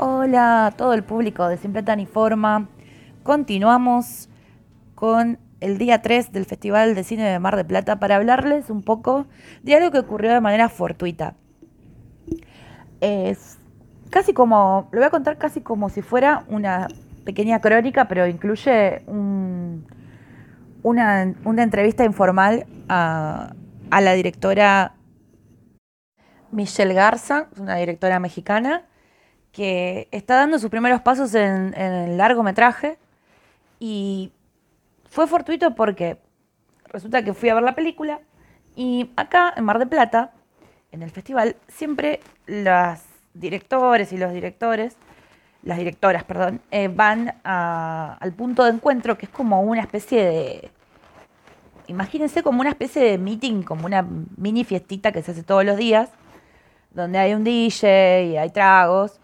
Hola a todo el público de Simple Tan y Forma. Continuamos con el día 3 del Festival de Cine de Mar de Plata para hablarles un poco de algo que ocurrió de manera fortuita. Es casi como, lo voy a contar casi como si fuera una pequeña crónica, pero incluye una, una, entrevista informal a la directora Michelle Garza, una directora mexicana, que está dando sus primeros pasos en, el largometraje y fue fortuito porque resulta que fui a ver la película y acá en Mar de Plata, en el festival, siempre los directores y los directores, las directoras, perdón, eh, van al punto de encuentro que es como una especie de, imagínense como una especie de meeting, como una mini fiestita que se hace todos los días, donde hay un DJ y hay tragos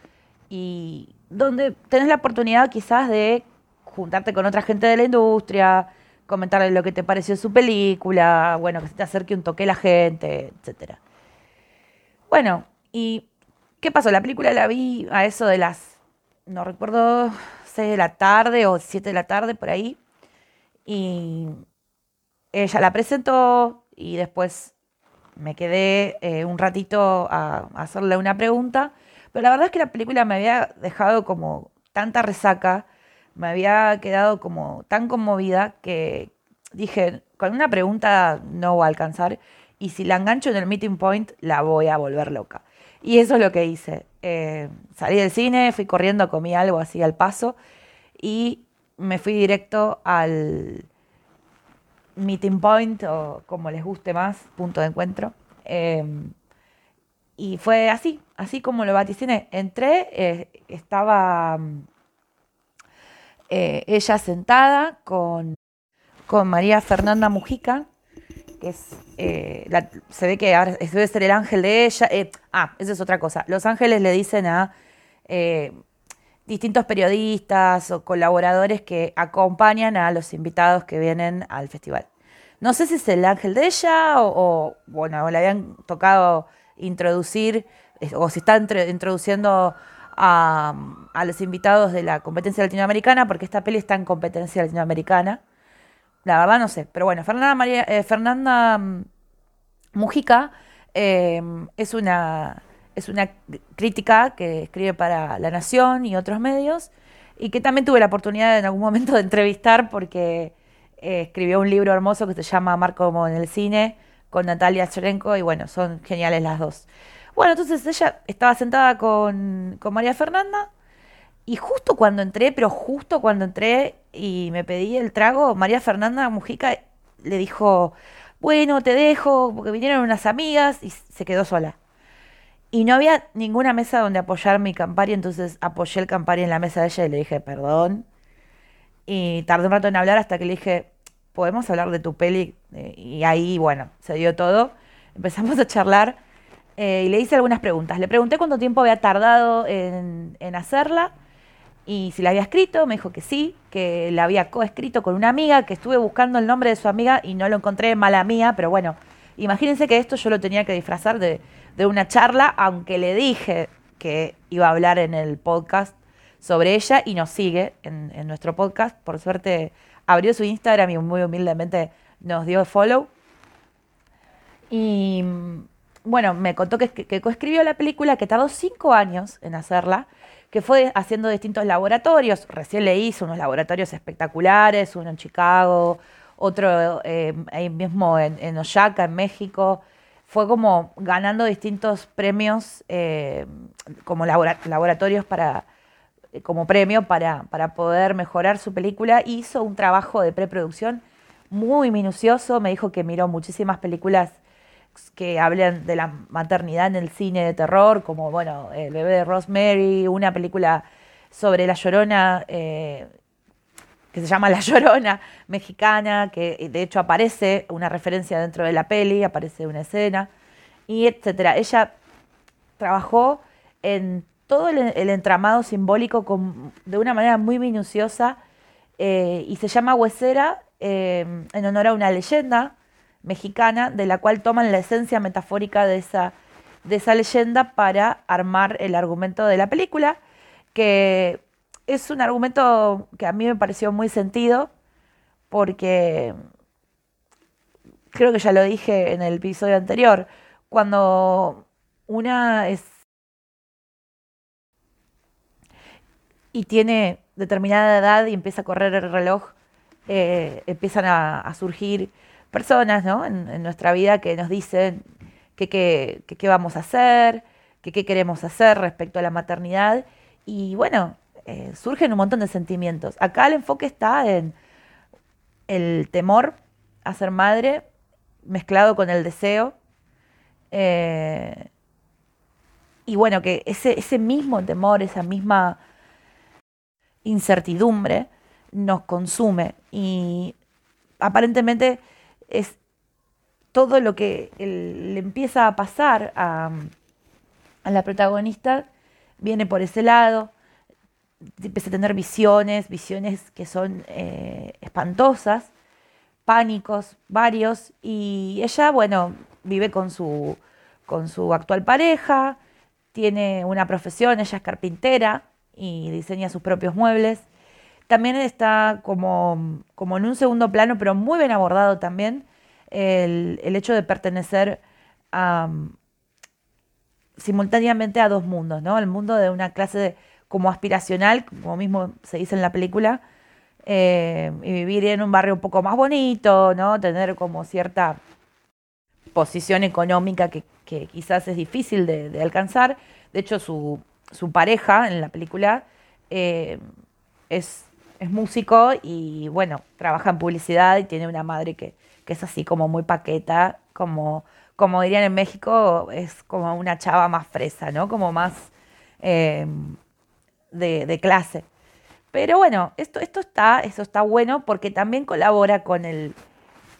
y donde tenés la oportunidad quizás de juntarte con otra gente de la industria, comentarle lo que te pareció su película, bueno, que se te acerque un toque la gente, etc. Bueno, ¿y qué pasó? La película la vi a eso de las, no recuerdo, 6 de la tarde o 7 de la tarde, por ahí. Y ella la presentó y después me quedé eh, un ratito a hacerle una pregunta pero la verdad es que la película me había dejado como tanta resaca, me había quedado como tan conmovida que dije, con una pregunta no voy a alcanzar y si la engancho en el meeting point la voy a volver loca. Y eso es lo que hice. Eh, salí del cine, fui corriendo, comí algo así al paso y me fui directo al meeting point o como les guste más, punto de encuentro. Em, y fue así, así como lo vaticiné. Entré, eh, estaba mm, eh, ella sentada con, con, María Fernanda Mujica, que es, eh, se ve que debe ser el ángel de ella. ah, esa es otra cosa. Los ángeles le dicen a distintos periodistas o colaboradores que acompañan a los invitados que vienen al festival. No sé si es el ángel de ella o, o bueno, le habían tocado introducir o si está introduciendo a, los invitados de la competencia latinoamericana, porque esta peli está en competencia latinoamericana. La verdad no sé, pero bueno, Fernanda, María, eh, Fernanda mm, Mujica em, es, una, es una crítica que escribe para La Nación y otros medios y que también tuve la oportunidad en algún momento de entrevistar porque eh, escribió un libro hermoso que se llama Marco en el cine con Natalia Cherenko y bueno, son geniales las dos. Bueno, entonces ella estaba sentada con, María Fernanda y justo cuando entré, pero justo cuando entré y me pedí el trago, María Fernanda Mujica le dijo, bueno, te dejo, porque vinieron unas amigas y se quedó sola. Y no había ninguna mesa donde apoyar mi Campari, entonces apoyé el Campari en la mesa de ella y le dije, perdón. Y tardé un rato en hablar hasta que le dije, podemos hablar de tu peli. Eh, y ahí, bueno, se dio todo. Empezamos a charlar eh, y le hice algunas preguntas. Le pregunté cuánto tiempo había tardado en, hacerla y si la había escrito. Me dijo que sí, que la había coescrito con una amiga, que estuve buscando el nombre de su amiga y no lo encontré, mala mía, pero bueno, imagínense que esto yo lo tenía que disfrazar de, una charla, aunque le dije que iba a hablar en el podcast sobre ella y nos sigue en, en nuestro podcast. Por suerte abrió su Instagram y muy humildemente nos dio follow. Y bueno, me contó que, que, coescribió la película, que tardó cinco años en hacerla, que fue haciendo distintos laboratorios. Recién le hizo unos laboratorios espectaculares, uno en Chicago, otro eh, ahí mismo en, en, Oaxaca, en México. Fue como ganando distintos premios eh, como laboratorios para, como premio para, para poder mejorar su película. Hizo un trabajo de preproducción muy minucioso. Me dijo que miró muchísimas películas que hablan de la maternidad en el cine de terror, como bueno, El bebé de Rosemary, una película sobre la llorona, eh, que se llama La Llorona mexicana, que de hecho aparece una referencia dentro de la peli, aparece una escena, y etcétera. Ella trabajó en todo el, entramado simbólico de una manera muy minuciosa eh, y se llama Huesera eh, en honor a una leyenda mexicana de la cual toman la esencia metafórica de esa, de esa leyenda para armar el argumento de la película. que es un argumento que a mí me pareció muy sentido, porque creo que ya lo dije en el episodio anterior, cuando una es y tiene determinada edad y empieza a correr el reloj, eh, empiezan a, surgir personas ¿no? en, nuestra vida que nos dicen qué vamos a hacer, qué queremos hacer respecto a la maternidad. Y bueno, eh, surgen un montón de sentimientos. Acá el enfoque está en el temor a ser madre mezclado con el deseo. Eh, y bueno, que ese, ese mismo temor, esa misma incertidumbre nos consume y aparentemente es todo lo que le empieza a pasar a, la protagonista viene por ese lado, empieza a tener visiones, visiones que son eh, espantosas, pánicos varios, y ella, bueno, vive con su, con su actual pareja, tiene una profesión, ella es carpintera, y diseña sus propios muebles. También está como, como en un segundo plano, pero muy bien abordado también, el, hecho de pertenecer simultáneamente a dos mundos, ¿no? El mundo de una clase como aspiracional, como mismo se dice en la película, eh, y vivir en un barrio un poco más bonito, ¿no? Tener como cierta posición económica que, quizás es difícil de alcanzar. De hecho, su, su pareja en la película eh, es, músico y bueno, trabaja en publicidad y tiene una madre que, es así como muy paqueta, como, como dirían en México, es como una chava más fresa, ¿no? Como más eh, de, clase. Pero bueno, esto, esto está, eso está bueno porque también colabora con el,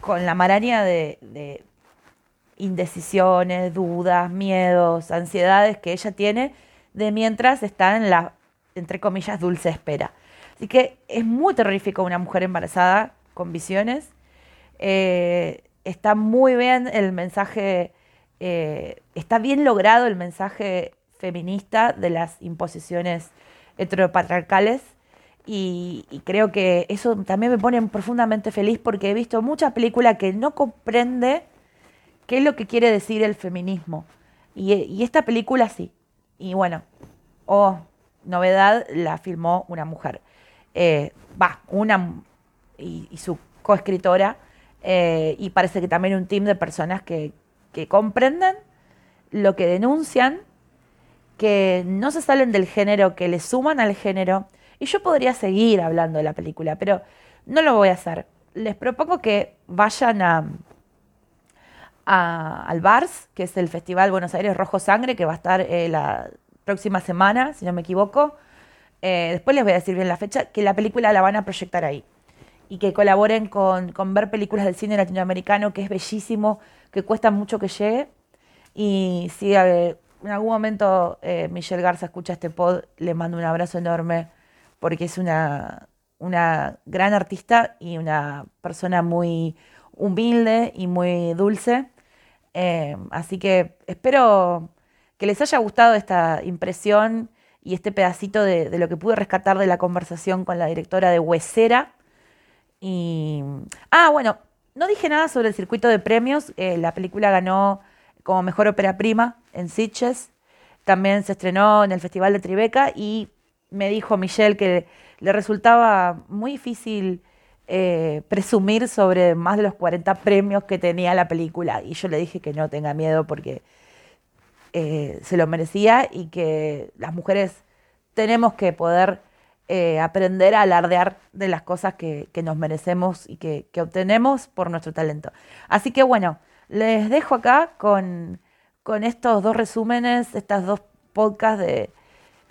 con la maraña de, de indecisiones, dudas, miedos, ansiedades que ella tiene de mientras está en la, entre comillas, dulce espera. Así que es muy terrorífico una mujer embarazada con visiones. Eh, está muy bien el mensaje, eh, está bien logrado el mensaje feminista de las imposiciones heteropatriarcales y, creo que eso también me pone profundamente feliz porque he visto muchas películas que no comprende qué es lo que quiere decir el feminismo. Y esta película sí, y bueno, oh, novedad, la filmó una mujer. Eh, va, una y, su coescritora. Eh, y parece que también un team de personas que, que comprenden lo que denuncian, que no se salen del género, que le suman al género. Y yo podría seguir hablando de la película, pero no lo voy a hacer. Les propongo que vayan a, al BARS, que es el Festival Buenos Aires Rojo Sangre, que va a estar eh, la próxima semana, si no me equivoco. Eh, después les voy a decir bien la fecha, que la película la van a proyectar ahí. Y que colaboren con, ver películas del cine latinoamericano, que es bellísimo, que cuesta mucho que llegue. Y si en algún momento eh, Michelle Garza escucha este pod, le mando un abrazo enorme, porque es una, una gran artista y una persona muy humilde y muy dulce. Eh, así que espero que les haya gustado esta impresión y este pedacito de, lo que pude rescatar de la conversación con la directora de Huesera. Y. Ah, bueno, no dije nada sobre el circuito de premios. Eh, la película ganó como mejor ópera prima en Sitges. También se estrenó en el Festival de Tribeca y me dijo Michelle que le resultaba muy difícil eh, presumir sobre más de los 40 premios que tenía la película. Y yo le dije que no tenga miedo porque eh, se lo merecía y que las mujeres tenemos que poder eh, aprender a alardear de las cosas que, nos merecemos y que, obtenemos por nuestro talento. Así que bueno, les dejo acá con, con estos dos resúmenes, estas dos podcasts de,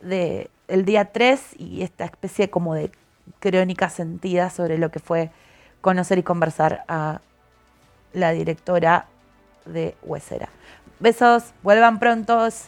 de el día 3 y esta especie como de crónica sentida sobre lo que fue conocer y conversar a la directora de Huesera. Besos, vuelvan prontos.